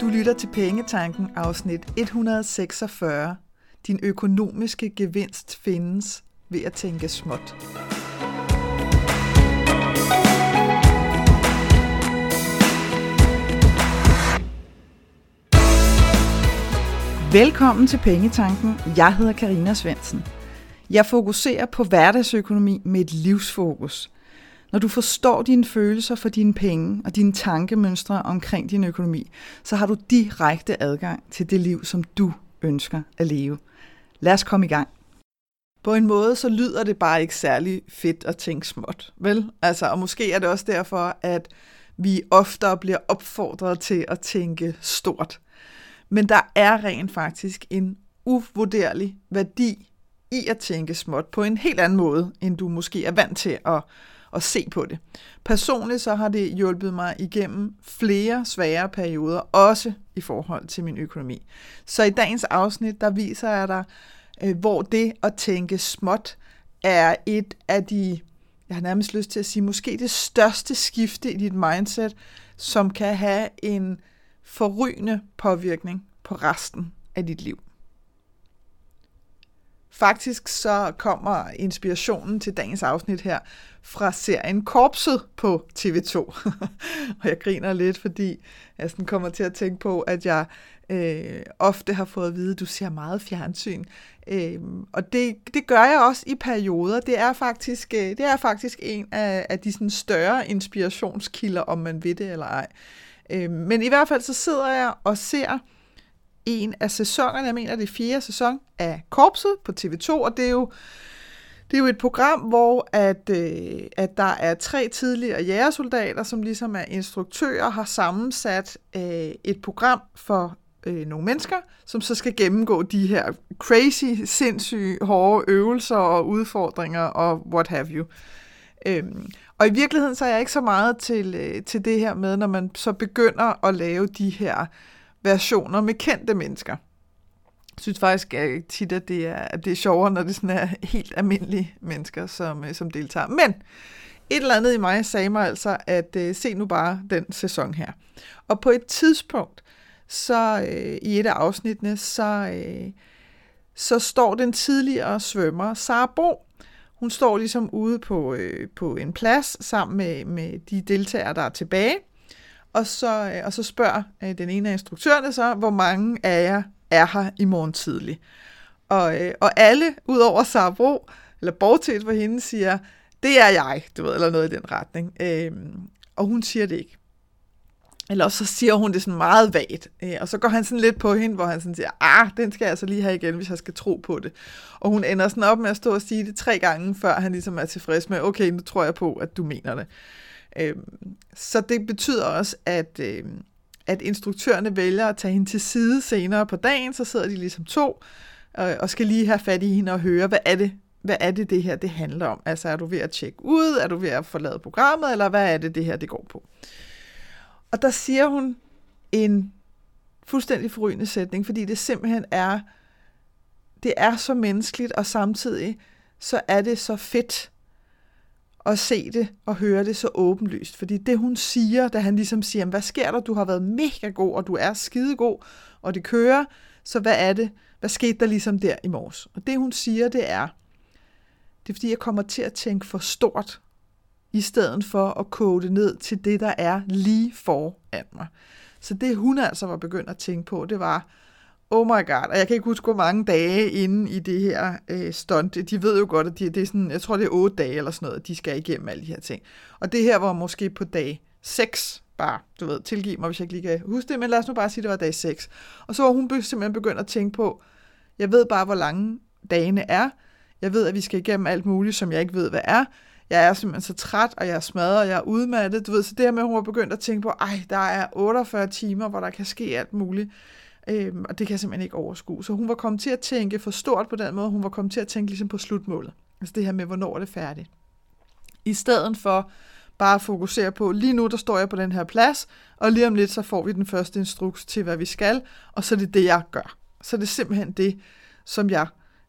Du lytter til Pengetanken afsnit 146. Din økonomiske gevinst findes ved at tænke småt. Velkommen til Pengetanken. Jeg hedder Karina Svensen. Jeg fokuserer på hverdagsøkonomi med et livsfokus – når du forstår dine følelser for dine penge og dine tankemønstre omkring din økonomi, så har du direkte adgang til det liv, som du ønsker at leve. Lad os komme i gang. På en måde, så lyder det bare ikke særlig fedt at tænke småt, vel? Altså, og måske er det også derfor, at vi oftere bliver opfordret til at tænke stort. Men der er rent faktisk en uvurderlig værdi i at tænke småt på en helt anden måde, end du måske er vant til at at se på det. Personligt så har det hjulpet mig igennem flere svære perioder, også i forhold til min økonomi. Så i dagens afsnit, der viser jeg dig, øh, hvor det at tænke småt er et af de, jeg har nærmest lyst til at sige, måske det største skifte i dit mindset, som kan have en forrygende påvirkning på resten af dit liv. Faktisk så kommer inspirationen til dagens afsnit her fra serien Korpset på TV2. og jeg griner lidt, fordi jeg sådan kommer til at tænke på, at jeg øh, ofte har fået at vide, at du ser meget fjernsyn. Øh, og det, det gør jeg også i perioder. Det er faktisk, øh, det er faktisk en af, af de sådan større inspirationskilder, om man ved det eller ej. Øh, men i hvert fald så sidder jeg og ser en af sæsonerne, jeg mener det er fjerde sæson af Korpset på TV2, og det er jo det er jo et program, hvor at, øh, at der er tre tidligere jægersoldater, som ligesom er instruktører, har sammensat øh, et program for øh, nogle mennesker, som så skal gennemgå de her crazy, sindssyge, hårde øvelser og udfordringer og what have you. Øhm, og i virkeligheden så er jeg ikke så meget til, øh, til det her med, når man så begynder at lave de her versioner med kendte mennesker. Jeg synes faktisk at tit, at det er, at det er sjovere, når det sådan er helt almindelige mennesker, som, øh, som deltager. Men et eller andet i mig sagde mig altså, at øh, se nu bare den sæson her. Og på et tidspunkt, så øh, i et af afsnittene, så, øh, så står den tidligere svømmer, Sara Bo, hun står ligesom ude på, øh, på en plads sammen med, med de deltagere, der er tilbage. Og så, øh, og så spørger øh, den ene af instruktørerne så, hvor mange af jer er her i morgen tidlig. Og, øh, og alle, udover Sabro, eller bortset fra hende, siger, det er jeg, du ved, eller noget i den retning. Øh, og hun siger det ikke. Eller så siger hun det sådan meget vagt. Øh, og så går han sådan lidt på hende, hvor han sådan siger, ah, den skal jeg altså lige have igen, hvis jeg skal tro på det. Og hun ender sådan op med at stå og sige det tre gange, før han ligesom er tilfreds med, okay, nu tror jeg på, at du mener det. Øh, så det betyder også, at, øh, at instruktørerne vælger at tage hende til side senere på dagen, så sidder de ligesom to, øh, og skal lige have fat i hende og høre, hvad er det, hvad er det, det her det handler om? Altså, er du ved at tjekke ud? Er du ved at forlade programmet? Eller hvad er det, det her det går på? Og der siger hun en fuldstændig forrygende sætning, fordi det simpelthen er, det er så menneskeligt, og samtidig så er det så fedt at se det og høre det så åbenlyst. Fordi det, hun siger, da han ligesom siger, hvad sker der? Du har været mega god, og du er skidegod, og det kører. Så hvad er det? Hvad skete der ligesom der i morges? Og det, hun siger, det er, det er fordi, jeg kommer til at tænke for stort, i stedet for at koge det ned til det, der er lige foran mig. Så det, hun altså var begyndt at tænke på, det var, Oh my god, og jeg kan ikke huske, hvor mange dage inde i det her øh, stunt. De ved jo godt, at de, det er sådan, jeg tror, det er otte dage eller sådan noget, de skal igennem alle de her ting. Og det her var måske på dag 6, bare, du ved, tilgiv mig, hvis jeg ikke lige kan huske det, men lad os nu bare sige, at det var dag 6. Og så var hun simpelthen begyndt at tænke på, jeg ved bare, hvor lange dagene er. Jeg ved, at vi skal igennem alt muligt, som jeg ikke ved, hvad er. Jeg er simpelthen så træt, og jeg er smadret, og jeg er udmattet. Du ved, så det her med, at hun var begyndt at tænke på, ej, der er 48 timer, hvor der kan ske alt muligt. Øhm, og det kan jeg simpelthen ikke overskue. Så hun var kommet til at tænke for stort på den måde. Hun var kommet til at tænke ligesom på slutmålet. Altså det her med, hvornår er det færdigt. I stedet for bare at fokusere på, lige nu der står jeg på den her plads, og lige om lidt så får vi den første instruks til, hvad vi skal, og så er det det, jeg gør. Så er det simpelthen det, som jeg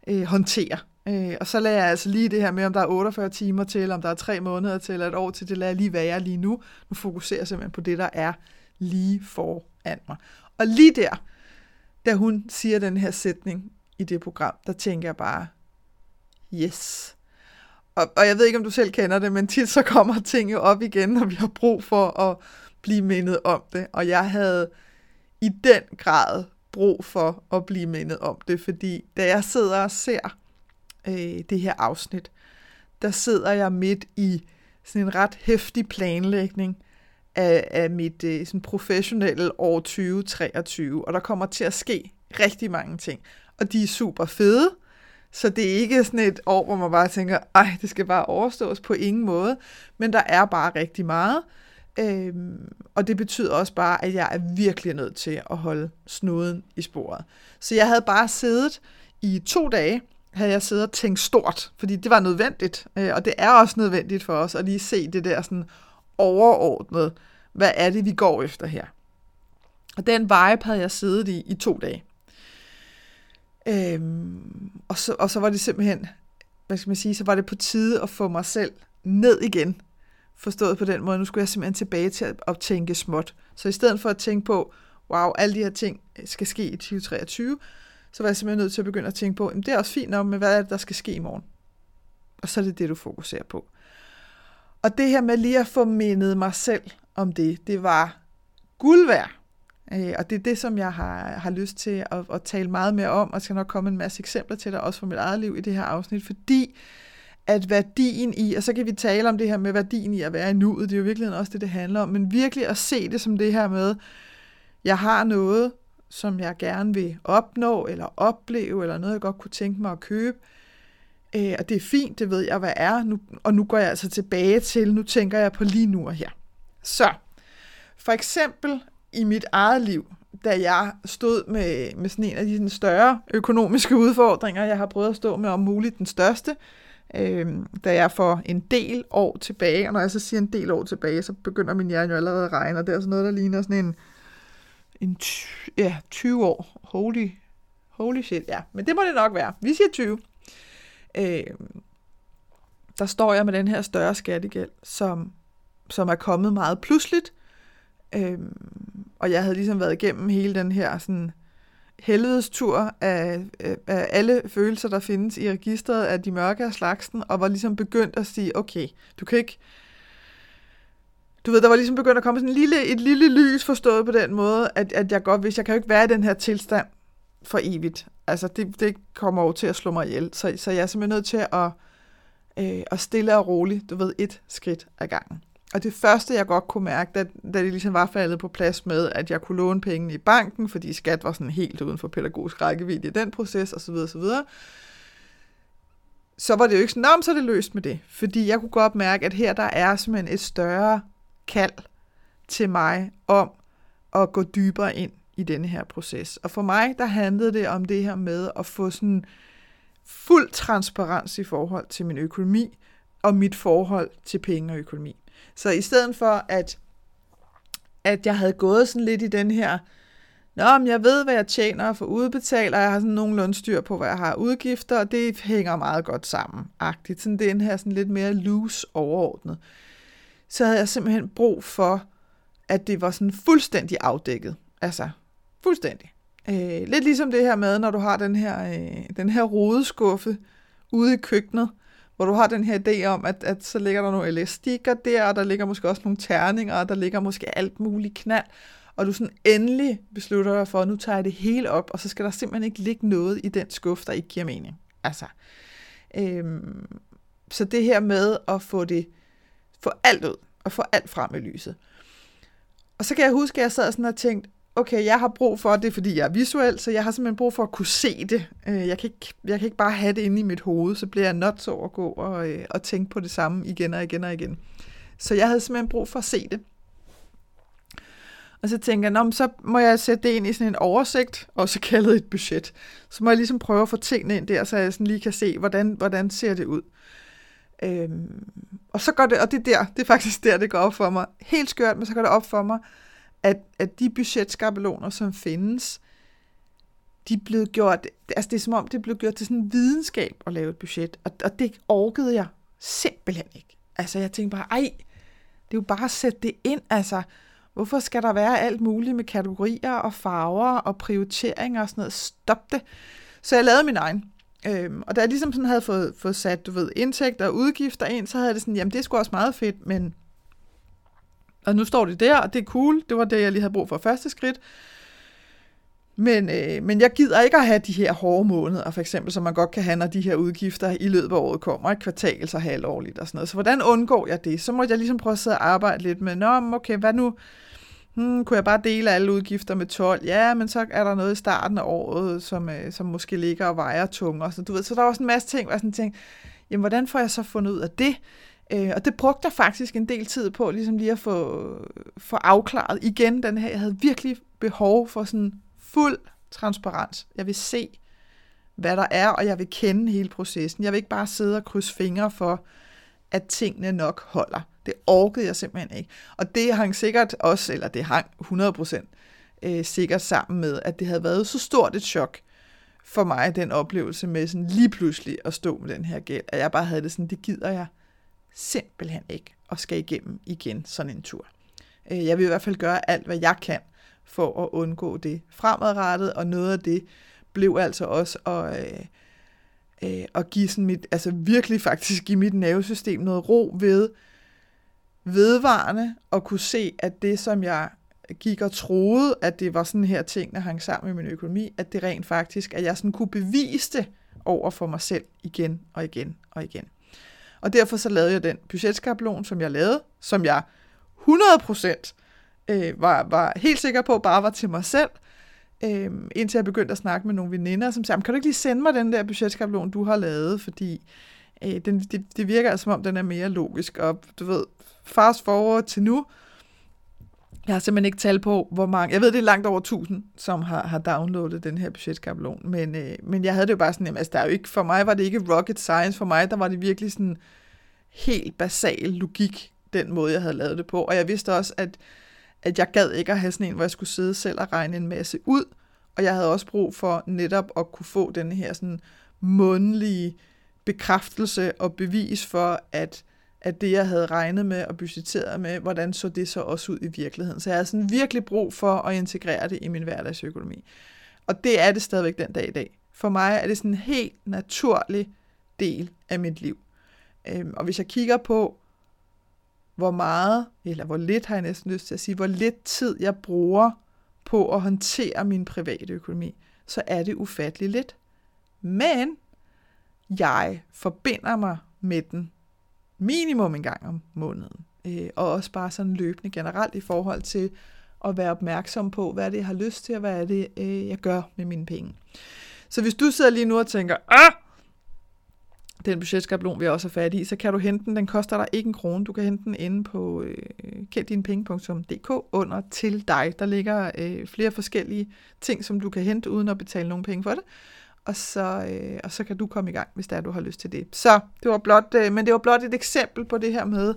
øh, håndterer. Øh, og så lader jeg altså lige det her med, om der er 48 timer til, om der er 3 måneder til, eller et år til, det lader jeg lige være lige nu. Nu fokuserer jeg simpelthen på det, der er lige foran mig. Og lige der, da hun siger den her sætning i det program, der tænker jeg bare, yes. Og, og jeg ved ikke, om du selv kender det, men tit så kommer ting jo op igen, når vi har brug for at blive mindet om det. Og jeg havde i den grad brug for at blive mindet om det, fordi da jeg sidder og ser øh, det her afsnit, der sidder jeg midt i sådan en ret hæftig planlægning af, af mit øh, sådan professionelle år 2023, og der kommer til at ske rigtig mange ting, og de er super fede, så det er ikke sådan et år, hvor man bare tænker, ej, det skal bare overstås på ingen måde, men der er bare rigtig meget, øhm, og det betyder også bare, at jeg er virkelig nødt til at holde snuden i sporet. Så jeg havde bare siddet i to dage, havde jeg siddet og tænkt stort, fordi det var nødvendigt, øh, og det er også nødvendigt for os at lige se det der sådan overordnet, hvad er det, vi går efter her. Og den vibe havde jeg siddet i i to dage. Øhm, og, så, og så var det simpelthen, hvad skal man sige, så var det på tide at få mig selv ned igen. Forstået på den måde, nu skulle jeg simpelthen tilbage til at, at tænke småt. Så i stedet for at tænke på, wow, alle de her ting skal ske i 2023, så var jeg simpelthen nødt til at begynde at tænke på, jamen det er også fint nok, men hvad er det, der skal ske i morgen? Og så er det det, du fokuserer på. Og det her med lige at få mindet mig selv om det, det var guld værd. Øh, og det er det, som jeg har, har lyst til at, at tale meget mere om, og skal nok komme en masse eksempler til dig, også fra mit eget liv i det her afsnit, fordi at værdien i, og så kan vi tale om det her med værdien i at være i nuet, det er jo virkelig også det, det handler om, men virkelig at se det som det her med, jeg har noget, som jeg gerne vil opnå, eller opleve, eller noget, jeg godt kunne tænke mig at købe, øh, og det er fint, det ved jeg, hvad er, nu, og nu går jeg altså tilbage til, nu tænker jeg på lige nu og her. Så, for eksempel i mit eget liv, da jeg stod med, med sådan en af de sådan større økonomiske udfordringer, jeg har prøvet at stå med om muligt den største, øh, da jeg får en del år tilbage, og når jeg så siger en del år tilbage, så begynder min hjerne jo allerede at regne, og det er sådan noget, der ligner sådan en, en ja, 20 år. Holy, holy shit, ja. Men det må det nok være. Vi siger 20. Øh, der står jeg med den her større skattegæld, som, som er kommet meget pludseligt, Øh, og jeg havde ligesom været igennem hele den her sådan helvedestur af, øh, af alle følelser, der findes i registret af de mørke af slagsen, og var ligesom begyndt at sige, okay, du kan ikke... Du ved, der var ligesom begyndt at komme sådan en lille, et lille lys forstået på den måde, at, at jeg godt hvis jeg kan jo ikke være i den her tilstand for evigt. Altså, det, det kommer jo til at slå mig ihjel. Så, så jeg er simpelthen nødt til at, øh, at stille og roligt, du ved, et skridt ad gangen. Og det første, jeg godt kunne mærke, da, da det ligesom var faldet på plads med, at jeg kunne låne penge i banken, fordi skat var sådan helt uden for pædagogisk rækkevidde i den proces, osv., osv., så var det jo ikke sådan, om så er det løst med det. Fordi jeg kunne godt mærke, at her der er simpelthen et større kald til mig om at gå dybere ind i denne her proces. Og for mig, der handlede det om det her med at få sådan fuld transparens i forhold til min økonomi og mit forhold til penge og økonomi. Så i stedet for, at, at jeg havde gået sådan lidt i den her, Nå, men jeg ved, hvad jeg tjener og får udbetalt, og jeg har sådan nogenlunde styr på, hvad jeg har udgifter, og det hænger meget godt sammen. Agtigt. Sådan den her sådan lidt mere loose overordnet. Så havde jeg simpelthen brug for, at det var sådan fuldstændig afdækket. Altså, fuldstændig. Øh, lidt ligesom det her med, når du har den her, øh, den her rodeskuffe ude i køkkenet, hvor du har den her idé om, at, at så ligger der nogle elastikker der, og der ligger måske også nogle terninger, og der ligger måske alt muligt knald, og du sådan endelig beslutter dig for, at nu tager jeg det hele op, og så skal der simpelthen ikke ligge noget i den skuffe, der ikke giver mening. Altså, øhm, så det her med at få det, få alt ud, og få alt frem i lyset. Og så kan jeg huske, at jeg sad sådan og tænkte, okay, jeg har brug for det, fordi jeg er visuel, så jeg har simpelthen brug for at kunne se det. Øh, jeg kan ikke, jeg kan ikke bare have det inde i mit hoved, så bliver jeg nødt til at gå og, øh, og tænke på det samme igen og igen og igen. Så jeg havde simpelthen brug for at se det. Og så tænker jeg, så må jeg sætte det ind i sådan en oversigt, også kaldet et budget. Så må jeg ligesom prøve at få tingene ind der, så jeg sådan lige kan se, hvordan, hvordan ser det ud. Øhm, og så går det, og det der, det er faktisk der, det går op for mig. Helt skørt, men så går det op for mig, at, at de budgetskabeloner, som findes, de er blevet gjort, altså det er som om, det er blevet gjort til sådan en videnskab at lave et budget, og, og det orkede jeg simpelthen ikke. Altså jeg tænkte bare, ej, det er jo bare at sætte det ind, altså, Hvorfor skal der være alt muligt med kategorier og farver og prioriteringer og sådan noget? Stop det. Så jeg lavede min egen. Øhm, og da jeg ligesom sådan havde fået, fået sat, du ved, indtægter og udgifter ind, så havde det sådan, jamen det skulle også meget fedt, men... Og nu står det der, og det er cool. Det var det, jeg lige havde brug for første skridt. Men, øh, men jeg gider ikke at have de her hårde måneder, for eksempel, som man godt kan have, når de her udgifter i løbet af året kommer, et kvartal så halvårligt og sådan noget. Så hvordan undgår jeg det? Så må jeg ligesom prøve at sidde og arbejde lidt med, nå, okay, hvad nu? Hmm, kunne jeg bare dele alle udgifter med 12? Ja, men så er der noget i starten af året, som, øh, som måske ligger og vejer tungere. Så, du ved, så der var også en masse ting, hvor jeg sådan tænkte, jamen hvordan får jeg så fundet ud af det? Øh, og det brugte jeg faktisk en del tid på, ligesom lige at få, få afklaret igen den her. Jeg havde virkelig behov for sådan fuld transparens. Jeg vil se, hvad der er, og jeg vil kende hele processen. Jeg vil ikke bare sidde og krydse fingre for, at tingene nok holder. Det orkede jeg simpelthen ikke. Og det hang sikkert også, eller det hang 100% øh, sikkert sammen med, at det havde været så stort et chok for mig, den oplevelse med sådan lige pludselig at stå med den her gæld, at jeg bare havde det sådan, det gider jeg simpelthen ikke at skal igennem igen sådan en tur. Øh, jeg vil i hvert fald gøre alt, hvad jeg kan for at undgå det fremadrettet, og noget af det blev altså også at, øh, øh, at give sådan mit, altså virkelig faktisk give mit nervesystem noget ro ved vedvarende at kunne se, at det, som jeg gik og troede, at det var sådan her ting, der hang sammen med min økonomi, at det rent faktisk, at jeg sådan kunne bevise det over for mig selv igen og igen og igen. Og derfor så lavede jeg den budgetskabelon, som jeg lavede, som jeg 100% øh, var, var helt sikker på bare var til mig selv, øh, indtil jeg begyndte at snakke med nogle veninder, som sagde, kan du ikke lige sende mig den der budgetskabelon, du har lavet, fordi øh, den, det, det virker altså, som om den er mere logisk, og du ved, fast forward til nu, jeg har simpelthen ikke tal på, hvor mange, jeg ved, det er langt over 1000, som har, har downloadet den her budgetskabelon, men, øh, men jeg havde det jo bare sådan, jamen, altså, der er jo ikke, for mig var det ikke rocket science, for mig der var det virkelig sådan helt basal logik, den måde, jeg havde lavet det på, og jeg vidste også, at at jeg gad ikke at have sådan en, hvor jeg skulle sidde selv og regne en masse ud, og jeg havde også brug for netop at kunne få den her sådan mundlige bekræftelse og bevis for, at, at det, jeg havde regnet med og budgetteret med, hvordan så det så også ud i virkeligheden. Så jeg havde sådan virkelig brug for at integrere det i min hverdagsøkonomi. Og det er det stadigvæk den dag i dag. For mig er det sådan en helt naturlig del af mit liv. Øhm, og hvis jeg kigger på, hvor meget, eller hvor lidt har jeg næsten lyst til at sige, hvor lidt tid jeg bruger på at håndtere min private økonomi, så er det ufatteligt lidt. Men jeg forbinder mig med den minimum en gang om måneden. Øh, og også bare sådan løbende generelt i forhold til at være opmærksom på, hvad det jeg har lyst til, og hvad er det, øh, jeg gør med mine penge. Så hvis du sidder lige nu og tænker, ah, den budgetskabelon, vi også er fat i, så kan du hente den. Den koster dig ikke en krone. Du kan hente den inde på øh, kenddinepenge.dk under til dig. Der ligger øh, flere forskellige ting, som du kan hente uden at betale nogen penge for det. Og så, øh, og så kan du komme i gang, hvis det er, du har lyst til det. Så det var blot, øh, men det var blot et eksempel på det her med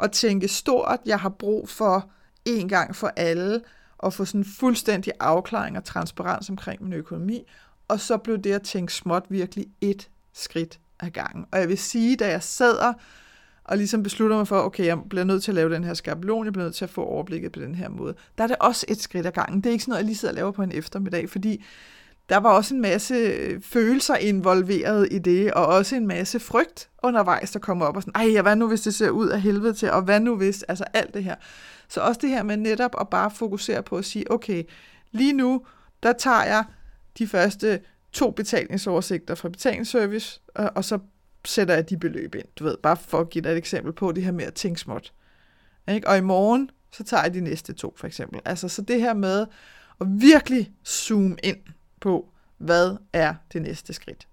at tænke stort. Jeg har brug for en gang for alle at få sådan fuldstændig afklaring og transparens omkring min økonomi. Og så blev det at tænke småt virkelig et skridt ad gangen. Og jeg vil sige, da jeg sad og ligesom beslutter mig for, okay, jeg bliver nødt til at lave den her skabelon, jeg bliver nødt til at få overblikket på den her måde. Der er det også et skridt ad gangen. Det er ikke sådan noget, jeg lige sidder og laver på en eftermiddag, fordi der var også en masse øh, følelser involveret i det, og også en masse frygt undervejs, der kommer op og sådan, ej, hvad nu hvis det ser ud af helvede til, og hvad nu hvis, altså alt det her. Så også det her med netop at bare fokusere på at sige, okay, lige nu, der tager jeg de første to betalingsoversigter fra betalingsservice, og, og så sætter jeg de beløb ind. Du ved, bare for at give dig et eksempel på det her med at tænke småt. Ikke? Og i morgen, så tager jeg de næste to, for eksempel. Altså, så det her med at virkelig zoome ind på, hvad er det næste skridt.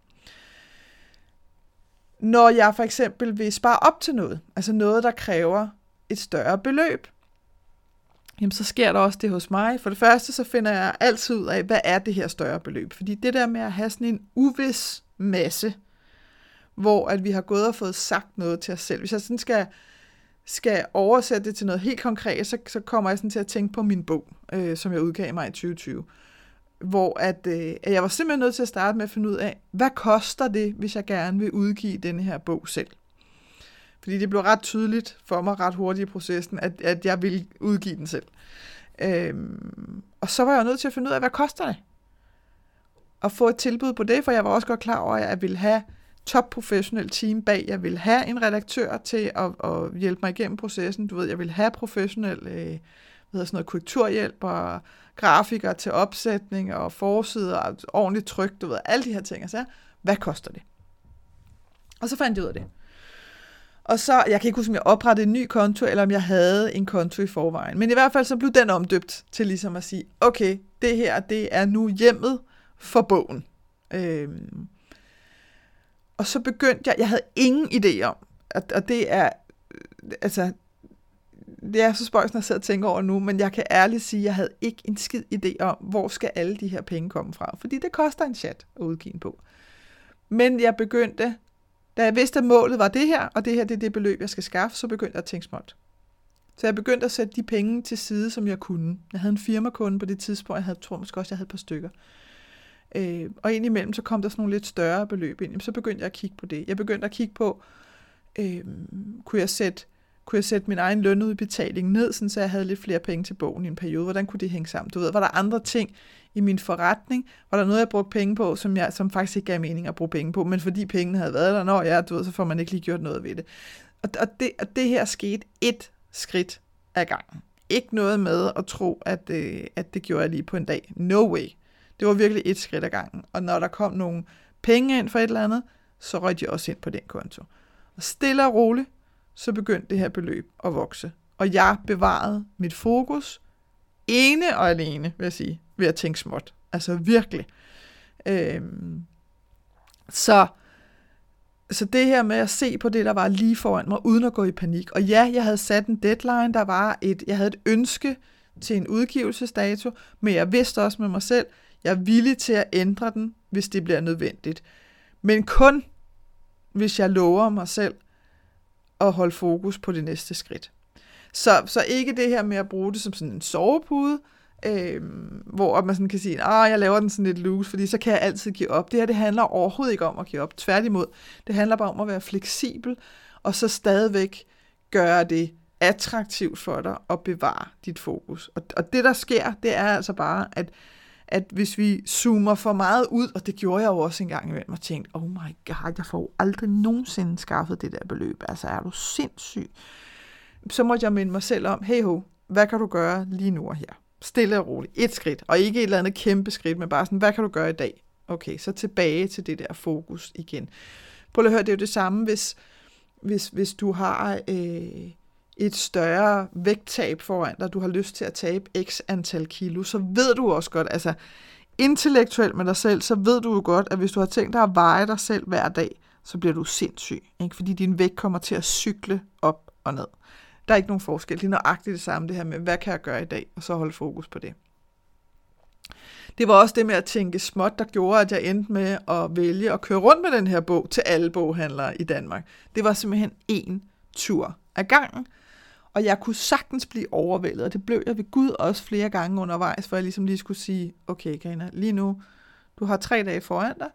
Når jeg for eksempel vil spare op til noget, altså noget, der kræver et større beløb, jamen så sker der også det hos mig. For det første, så finder jeg altid ud af, hvad er det her større beløb? Fordi det der med at have sådan en uvis masse, hvor at vi har gået og fået sagt noget til os selv. Hvis jeg sådan skal, skal oversætte det til noget helt konkret, så, så kommer jeg sådan til at tænke på min bog, øh, som jeg udgav mig i 2020. Hvor at, øh, at jeg var simpelthen nødt til at starte med at finde ud af, hvad koster det, hvis jeg gerne vil udgive denne her bog selv? Fordi det blev ret tydeligt for mig ret hurtigt i processen, at, at jeg ville udgive den selv. Øhm, og så var jeg nødt til at finde ud af, hvad koster det? Og få et tilbud på det, for jeg var også godt klar over, at jeg ville have topprofessionel team bag. Jeg ville have en redaktør til at, at hjælpe mig igennem processen. Du ved, jeg ville have professionel øh, hvad hedder sådan noget, korrekturhjælp og grafikere til opsætning og forsider og ordentligt tryk, du ved, alle de her ting. Så hvad koster det? Og så fandt jeg ud af det. Og så, jeg kan ikke huske, om jeg oprettede en ny konto, eller om jeg havde en konto i forvejen. Men i hvert fald så blev den omdøbt til ligesom at sige, okay, det her, det er nu hjemmet for bogen. Øhm, og så begyndte jeg, jeg havde ingen idé om, at, og det er, øh, altså, det er så spøjs, når jeg sidder og tænker over nu, men jeg kan ærligt sige, at jeg havde ikke en skid idé om, hvor skal alle de her penge komme fra. Fordi det koster en chat at udgive en bog. Men jeg begyndte, da jeg vidste, at målet var det her, og det her det er det beløb, jeg skal skaffe, så begyndte jeg at tænke småt. Så jeg begyndte at sætte de penge til side, som jeg kunne. Jeg havde en firmakunde på det tidspunkt, jeg havde, tror måske også, jeg havde et par stykker. Øh, og indimellem så kom der sådan nogle lidt større beløb ind. Så begyndte jeg at kigge på det. Jeg begyndte at kigge på, øh, kunne jeg sætte kunne jeg sætte min egen lønudbetaling ned, sådan så jeg havde lidt flere penge til bogen i en periode. Hvordan kunne det hænge sammen? Du ved, var der andre ting i min forretning? Var der noget, jeg brugte penge på, som, jeg, som faktisk ikke gav mening at bruge penge på, men fordi pengene havde været der, når ja, du ved, så får man ikke lige gjort noget ved det. Og, og, det, og det her skete et skridt ad gangen. Ikke noget med at tro, at, øh, at det gjorde jeg lige på en dag. No way. Det var virkelig et skridt ad gangen. Og når der kom nogle penge ind for et eller andet, så røg de også ind på den konto. Og stille og roligt, så begyndte det her beløb at vokse. Og jeg bevarede mit fokus ene og alene, vil jeg sige, ved at tænke småt. Altså virkelig. Øhm, så, så det her med at se på det, der var lige foran mig, uden at gå i panik. Og ja, jeg havde sat en deadline, der var et, jeg havde et ønske til en udgivelsesdato, men jeg vidste også med mig selv, jeg er villig til at ændre den, hvis det bliver nødvendigt. Men kun, hvis jeg lover mig selv at holde fokus på det næste skridt. Så, så ikke det her med at bruge det som sådan en sovepude, øh, hvor man sådan kan sige, at jeg laver den sådan lidt loose, fordi så kan jeg altid give op. Det her det handler overhovedet ikke om at give op. Tværtimod, det handler bare om at være fleksibel, og så stadigvæk gøre det attraktivt for dig at bevare dit fokus. Og, og det, der sker, det er altså bare, at at hvis vi zoomer for meget ud, og det gjorde jeg jo også en gang imellem, og tænkte, oh my god, jeg får aldrig nogensinde skaffet det der beløb, altså er du sindssyg? Så måtte jeg minde mig selv om, hey ho, hvad kan du gøre lige nu og her? Stille og roligt, et skridt, og ikke et eller andet kæmpe skridt, men bare sådan, hvad kan du gøre i dag? Okay, så tilbage til det der fokus igen. Prøv at høre, det er jo det samme, hvis, hvis, hvis du har... Øh, et større vægttab foran dig, du har lyst til at tabe x antal kilo, så ved du også godt, altså intellektuelt med dig selv, så ved du jo godt, at hvis du har tænkt dig at veje dig selv hver dag, så bliver du sindssyg, ikke? fordi din vægt kommer til at cykle op og ned. Der er ikke nogen forskel. Det er nøjagtigt det samme, det her med, hvad kan jeg gøre i dag, og så holde fokus på det. Det var også det med at tænke småt, der gjorde, at jeg endte med at vælge at køre rundt med den her bog til alle boghandlere i Danmark. Det var simpelthen en tur ad gangen, og jeg kunne sagtens blive overvældet, og det blev jeg ved Gud også flere gange undervejs, for jeg ligesom lige skulle sige, okay Karina, lige nu, du har tre dage foran dig,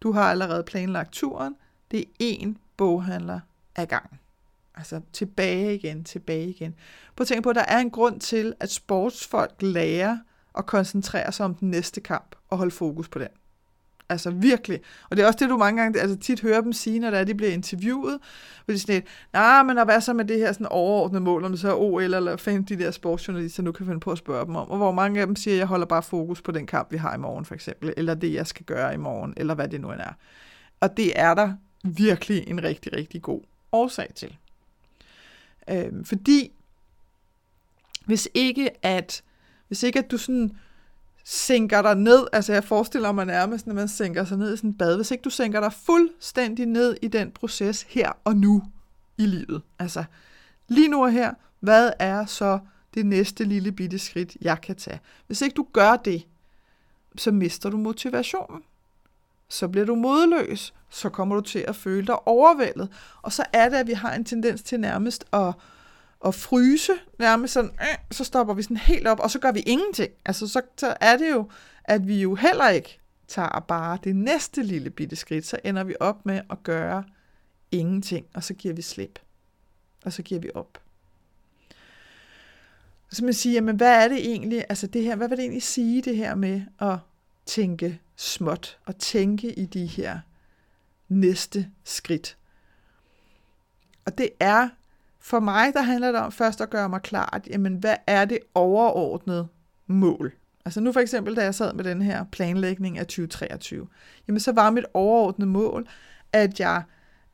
du har allerede planlagt turen, det er én boghandler ad gangen. Altså tilbage igen, tilbage igen. Prøv at tænke på, at der er en grund til, at sportsfolk lærer at koncentrere sig om den næste kamp og holde fokus på den. Altså virkelig. Og det er også det, du mange gange altså tit hører dem sige, når der er, de bliver interviewet. Hvor de sådan lidt, nej, men hvad så med det her sådan overordnede mål, om det så er OL eller fan de der sportsjournalister nu kan finde på at spørge dem om. Og hvor mange af dem siger, jeg holder bare fokus på den kamp, vi har i morgen for eksempel, eller det, jeg skal gøre i morgen, eller hvad det nu end er. Og det er der virkelig en rigtig, rigtig god årsag til. Øhm, fordi hvis ikke at, hvis ikke at du sådan sænker dig ned, altså jeg forestiller mig nærmest, når man sænker sig ned i sådan en bad, hvis ikke du sænker dig fuldstændig ned i den proces her og nu i livet. Altså lige nu og her, hvad er så det næste lille bitte skridt, jeg kan tage? Hvis ikke du gør det, så mister du motivationen. Så bliver du modløs. Så kommer du til at føle dig overvældet. Og så er det, at vi har en tendens til nærmest at at fryse, nærmest sådan, øh, så stopper vi sådan helt op, og så gør vi ingenting. Altså, så, så er det jo, at vi jo heller ikke tager bare det næste lille bitte skridt, så ender vi op med at gøre ingenting, og så giver vi slip. og så giver vi op. Så man siger, jamen hvad er det egentlig, altså det her, hvad vil det egentlig sige det her med at tænke småt, og tænke i de her næste skridt. Og det er, for mig, der handler det om først at gøre mig klart, jamen hvad er det overordnede mål? Altså nu for eksempel, da jeg sad med den her planlægning af 2023, jamen så var mit overordnede mål, at jeg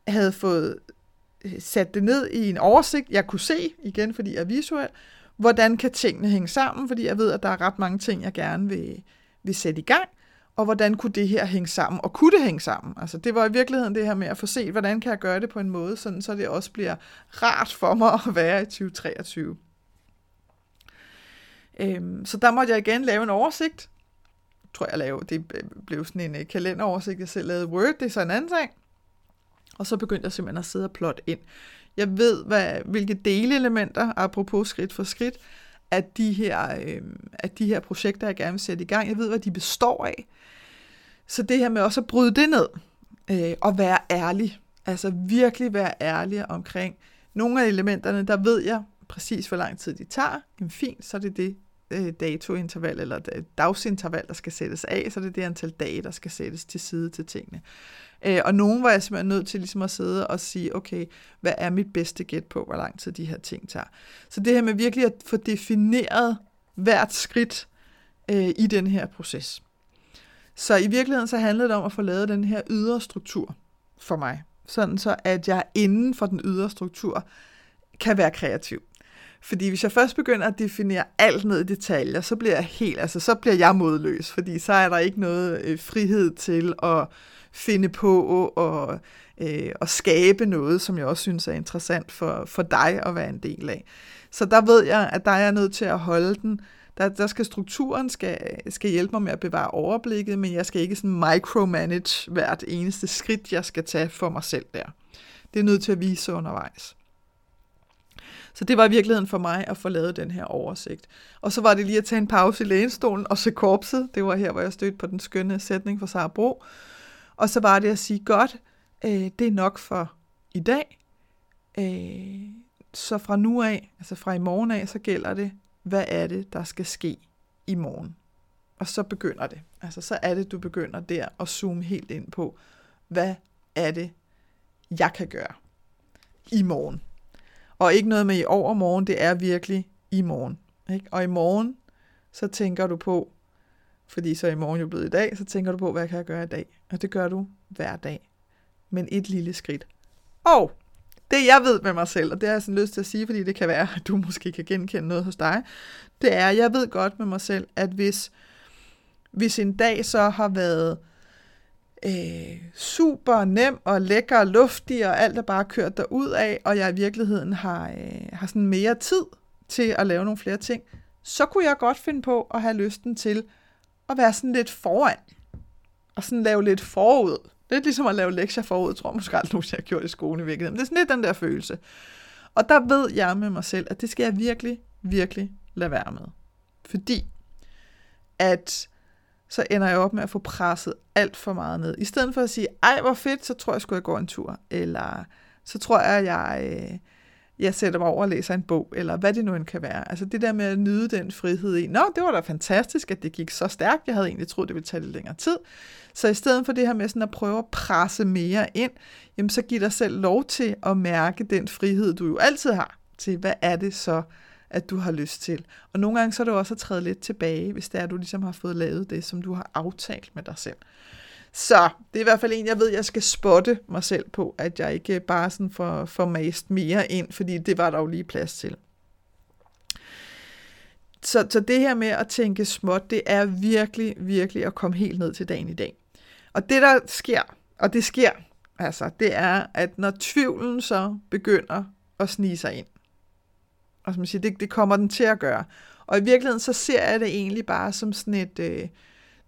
havde fået øh, sat det ned i en oversigt, jeg kunne se, igen fordi jeg er visuel, hvordan kan tingene hænge sammen, fordi jeg ved, at der er ret mange ting, jeg gerne vil, vil sætte i gang, og hvordan kunne det her hænge sammen, og kunne det hænge sammen? Altså det var i virkeligheden det her med at få set, hvordan kan jeg gøre det på en måde, sådan så det også bliver rart for mig at være i 2023. Øhm, så der måtte jeg igen lave en oversigt. Jeg tror jeg lavede, det blev sådan en øh, kalenderoversigt, jeg selv lavede Word, det er så en anden ting. Og så begyndte jeg simpelthen at sidde og plotte ind. Jeg ved, hvad, hvilke delelementer, apropos skridt for skridt, at de her, øh, at de her projekter, jeg gerne vil sætte i gang, jeg ved, hvad de består af. Så det her med også at bryde det ned, øh, og være ærlig, altså virkelig være ærlig omkring nogle af elementerne, der ved jeg præcis, hvor lang tid de tager. Jamen fint, så er det det øh, datointerval, eller dagsinterval, der skal sættes af, så er det det antal dage, der skal sættes til side til tingene. Øh, og nogen var jeg simpelthen nødt til ligesom at sidde og sige, okay, hvad er mit bedste gæt på, hvor lang tid de her ting tager. Så det her med virkelig at få defineret hvert skridt øh, i den her proces. Så i virkeligheden så handlede det om at få lavet den her ydre struktur for mig, sådan så at jeg inden for den ydre struktur kan være kreativ. Fordi hvis jeg først begynder at definere alt ned i detaljer, så bliver jeg helt, altså så bliver jeg modløs, fordi så er der ikke noget øh, frihed til at finde på og, øh, og skabe noget, som jeg også synes er interessant for, for dig at være en del af. Så der ved jeg, at der er jeg nødt til at holde den. Der, der skal strukturen skal, skal hjælpe mig med at bevare overblikket, men jeg skal ikke sådan micromanage hvert eneste skridt, jeg skal tage for mig selv der. Det er nødt til at vise undervejs. Så det var i virkeligheden for mig at få lavet den her oversigt. Og så var det lige at tage en pause i lænestolen og se korpset. Det var her, hvor jeg stødte på den skønne sætning fra Sara Bro. Og så var det at sige, godt, øh, det er nok for i dag. Øh, så fra nu af, altså fra i morgen af, så gælder det, hvad er det, der skal ske i morgen. Og så begynder det. Altså så er det, du begynder der at zoome helt ind på, hvad er det, jeg kan gøre i morgen. Og ikke noget med i overmorgen, det er virkelig i morgen. Ikke? Og i morgen, så tænker du på, fordi så er i morgen jo blevet i dag, så tænker du på, hvad kan jeg gøre i dag? Og det gør du hver dag. Men et lille skridt. Og det jeg ved med mig selv, og det har jeg sådan lyst til at sige, fordi det kan være, at du måske kan genkende noget hos dig, det er, at jeg ved godt med mig selv, at hvis, hvis en dag så har været øh, super nem og lækker og luftig, og alt er bare kørt derud af, og jeg i virkeligheden har, øh, har sådan mere tid til at lave nogle flere ting, så kunne jeg godt finde på at have lysten til at være sådan lidt foran, og sådan lave lidt forud. Lidt ligesom at lave lektier forud, tror jeg måske aldrig nogensinde, jeg har gjort i skolen i virkeligheden. Det er sådan lidt den der følelse. Og der ved jeg med mig selv, at det skal jeg virkelig, virkelig lade være med. Fordi at så ender jeg op med at få presset alt for meget ned. I stedet for at sige, ej hvor fedt, så tror jeg, skulle jeg gå en tur. Eller så tror jeg, jeg, øh, jeg sætter mig over og læser en bog, eller hvad det nu end kan være. Altså det der med at nyde den frihed i, nå, det var da fantastisk, at det gik så stærkt. Jeg havde egentlig troet, det ville tage lidt længere tid. Så i stedet for det her med sådan at prøve at presse mere ind, jamen så giv dig selv lov til at mærke den frihed, du jo altid har, til hvad er det så, at du har lyst til. Og nogle gange så er det også at træde lidt tilbage, hvis det er, at du ligesom har fået lavet det, som du har aftalt med dig selv. Så det er i hvert fald en, jeg ved, jeg skal spotte mig selv på, at jeg ikke bare sådan får, får mast mere ind, fordi det var der jo lige plads til. Så, så det her med at tænke småt, det er virkelig, virkelig at komme helt ned til dagen i dag. Og det der sker, og det sker, altså, det er, at når tvivlen så begynder at snige sig ind, og som man siger, det, det kommer den til at gøre. Og i virkeligheden, så ser jeg det egentlig bare som sådan et... Øh,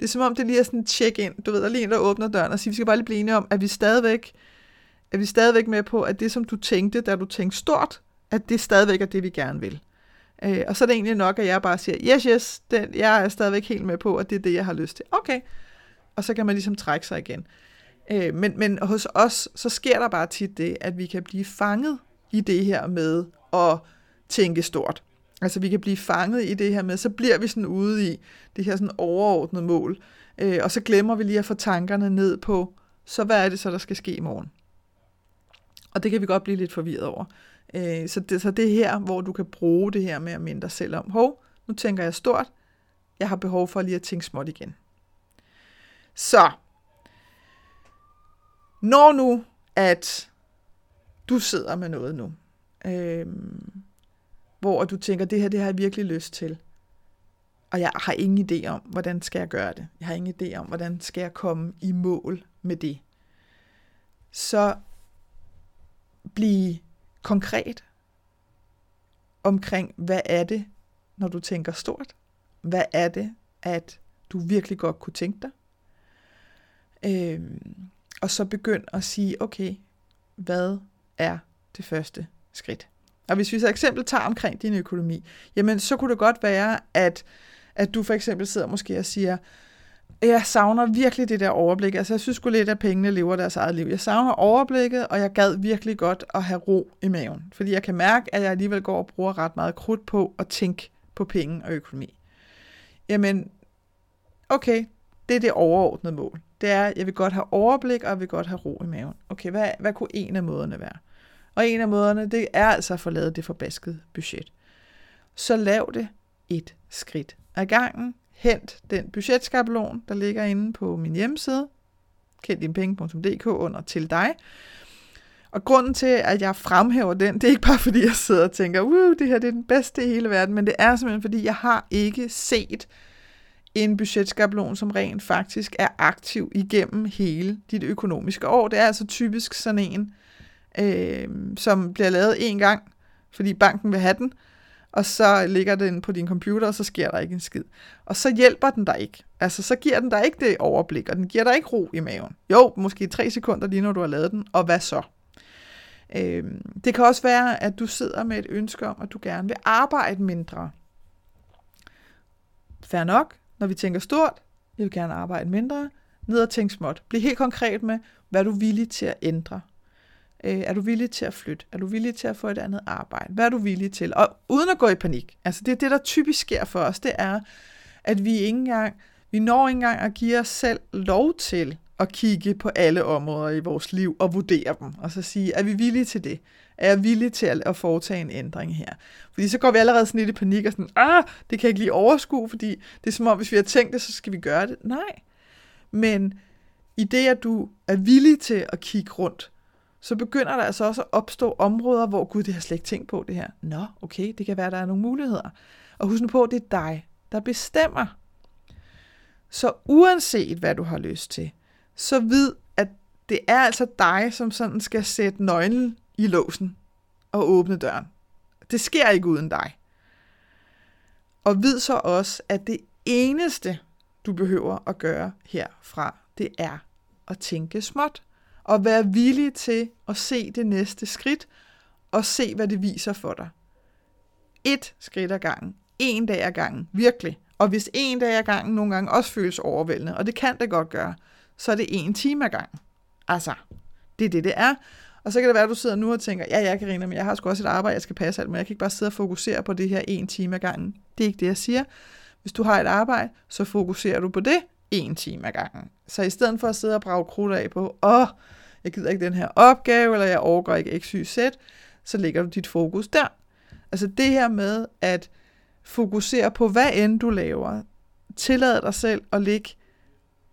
det er som om, det lige er sådan en check-in. Du ved, der lige en, der åbner døren og siger, vi skal bare lige blive enige om, at vi stadigvæk er vi stadigvæk med på, at det, som du tænkte, da du tænkte stort, at det stadigvæk er det, vi gerne vil. Øh, og så er det egentlig nok, at jeg bare siger, yes, yes, den, jeg er stadigvæk helt med på, at det er det, jeg har lyst til. Okay. Og så kan man ligesom trække sig igen. Øh, men, men hos os, så sker der bare tit det, at vi kan blive fanget i det her med at tænke stort. Altså vi kan blive fanget i det her med, så bliver vi sådan ude i det her sådan overordnede mål, øh, og så glemmer vi lige at få tankerne ned på, så hvad er det så, der skal ske i morgen? Og det kan vi godt blive lidt forvirret over. Øh, så, det, så det er her, hvor du kan bruge det her med at minde dig selv om, hov, nu tænker jeg stort, jeg har behov for lige at tænke småt igen. Så, når nu, at du sidder med noget nu, øh, hvor du tænker, det her, det har jeg virkelig lyst til, og jeg har ingen idé om, hvordan skal jeg gøre det. Jeg har ingen idé om, hvordan skal jeg komme i mål med det. Så blive konkret omkring, hvad er det, når du tænker stort? Hvad er det, at du virkelig godt kunne tænke dig? Øhm, og så begynd at sige, okay, hvad er det første skridt? Og hvis vi så eksempel tager omkring din økonomi, jamen så kunne det godt være, at, at du for eksempel sidder måske og siger, jeg savner virkelig det der overblik. Altså, jeg synes sgu lidt, at pengene lever deres eget liv. Jeg savner overblikket, og jeg gad virkelig godt at have ro i maven. Fordi jeg kan mærke, at jeg alligevel går og bruger ret meget krudt på at tænke på penge og økonomi. Jamen, okay, det er det overordnede mål. Det er, at jeg vil godt have overblik, og jeg vil godt have ro i maven. Okay, hvad, hvad kunne en af måderne være? Og en af måderne, det er altså at få lavet det forbaskede budget. Så lav det et skridt ad gangen. Hent den budgetskabelon, der ligger inde på min hjemmeside, kenddinepenge.dk under til dig. Og grunden til, at jeg fremhæver den, det er ikke bare fordi, jeg sidder og tænker, uh, det her det er den bedste i hele verden, men det er simpelthen fordi, jeg har ikke set en budgetskabelon, som rent faktisk er aktiv igennem hele dit økonomiske år. Det er altså typisk sådan en, øh, som bliver lavet én gang, fordi banken vil have den, og så ligger den på din computer, og så sker der ikke en skid. Og så hjælper den dig ikke. Altså, så giver den dig ikke det overblik, og den giver dig ikke ro i maven. Jo, måske tre sekunder lige når du har lavet den, og hvad så? Øh, det kan også være, at du sidder med et ønske om, at du gerne vil arbejde mindre. Fær nok, når vi tænker stort, jeg vil gerne arbejde mindre, ned og tænk småt. Bliv helt konkret med, hvad du er villig til at ændre. Øh, er du villig til at flytte? Er du villig til at få et andet arbejde? Hvad er du villig til? Og uden at gå i panik. Altså det er det, der typisk sker for os, det er, at vi ikke engang, vi når ikke engang at give os selv lov til at kigge på alle områder i vores liv og vurdere dem, og så sige, er vi villige til det? Er jeg villig til at, foretage en ændring her? Fordi så går vi allerede sådan lidt i panik og sådan, ah, det kan jeg ikke lige overskue, fordi det er som om, hvis vi har tænkt det, så skal vi gøre det. Nej. Men i det, at du er villig til at kigge rundt, så begynder der altså også at opstå områder, hvor gud, det har slet ikke tænkt på det her. Nå, okay, det kan være, der er nogle muligheder. Og husk nu på, det er dig, der bestemmer. Så uanset hvad du har lyst til, så vid, at det er altså dig, som sådan skal sætte nøglen i låsen og åbne døren. Det sker ikke uden dig. Og vid så også, at det eneste, du behøver at gøre herfra, det er at tænke småt og være villig til at se det næste skridt og se, hvad det viser for dig. Et skridt ad gangen. En dag ad gangen. Virkelig. Og hvis en dag ad gangen nogle gange også føles overvældende, og det kan det godt gøre, så er det en time ad gangen. Altså, det er det, det er. Og så kan det være, at du sidder nu og tænker, ja, jeg kan men jeg har sgu også et arbejde, jeg skal passe alt, men jeg kan ikke bare sidde og fokusere på det her en time ad gangen. Det er ikke det, jeg siger. Hvis du har et arbejde, så fokuserer du på det en time ad gangen. Så i stedet for at sidde og brage krudt af på, åh, jeg gider ikke den her opgave, eller jeg overgår ikke x, y, z, så lægger du dit fokus der. Altså det her med at fokusere på, hvad end du laver. Tillad dig selv at lægge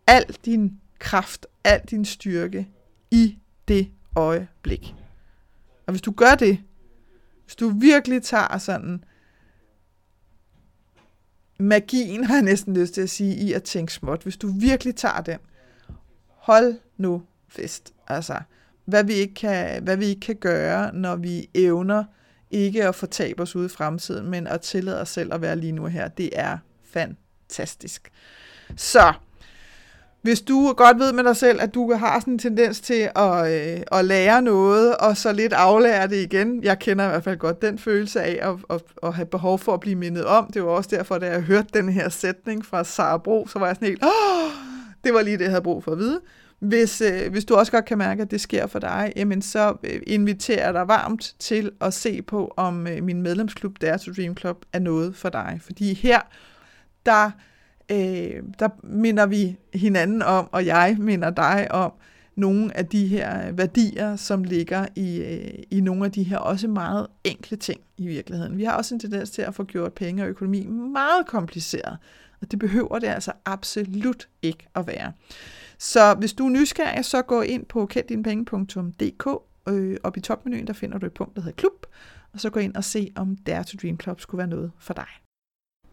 al din kraft, al din styrke i det øjeblik. Og hvis du gør det, hvis du virkelig tager sådan magien, har jeg næsten lyst til at sige, i at tænke småt, hvis du virkelig tager den, hold nu fest. Altså, hvad vi ikke kan, hvad vi ikke kan gøre, når vi evner ikke at fortabe os ude i fremtiden, men at tillade os selv at være lige nu her, det er fantastisk. Så, hvis du godt ved med dig selv, at du har sådan en tendens til at, øh, at lære noget, og så lidt aflære det igen. Jeg kender i hvert fald godt den følelse af at, at, at have behov for at blive mindet om. Det var også derfor, da jeg hørte den her sætning fra Sara Bro, så var jeg sådan helt, Åh! det var lige det, jeg havde brug for at vide. hvis, øh, hvis du også godt kan mærke, at det sker for dig, jamen så øh, inviterer jeg dig varmt til at se på, om øh, min medlemsklub, Dare to Dream Club, er noget for dig. Fordi her, der, øh, der minder vi hinanden om, og jeg minder dig om, nogle af de her værdier, som ligger i, øh, i nogle af de her også meget enkle ting i virkeligheden. Vi har også en tendens til at få gjort penge og økonomi meget kompliceret, og det behøver det altså absolut ikke at være. Så hvis du er nysgerrig, så gå ind på kenddinepenge.dk. Øh, op i topmenuen, der finder du et punkt, der hedder klub, og så gå ind og se, om Dare to Dream Club skulle være noget for dig.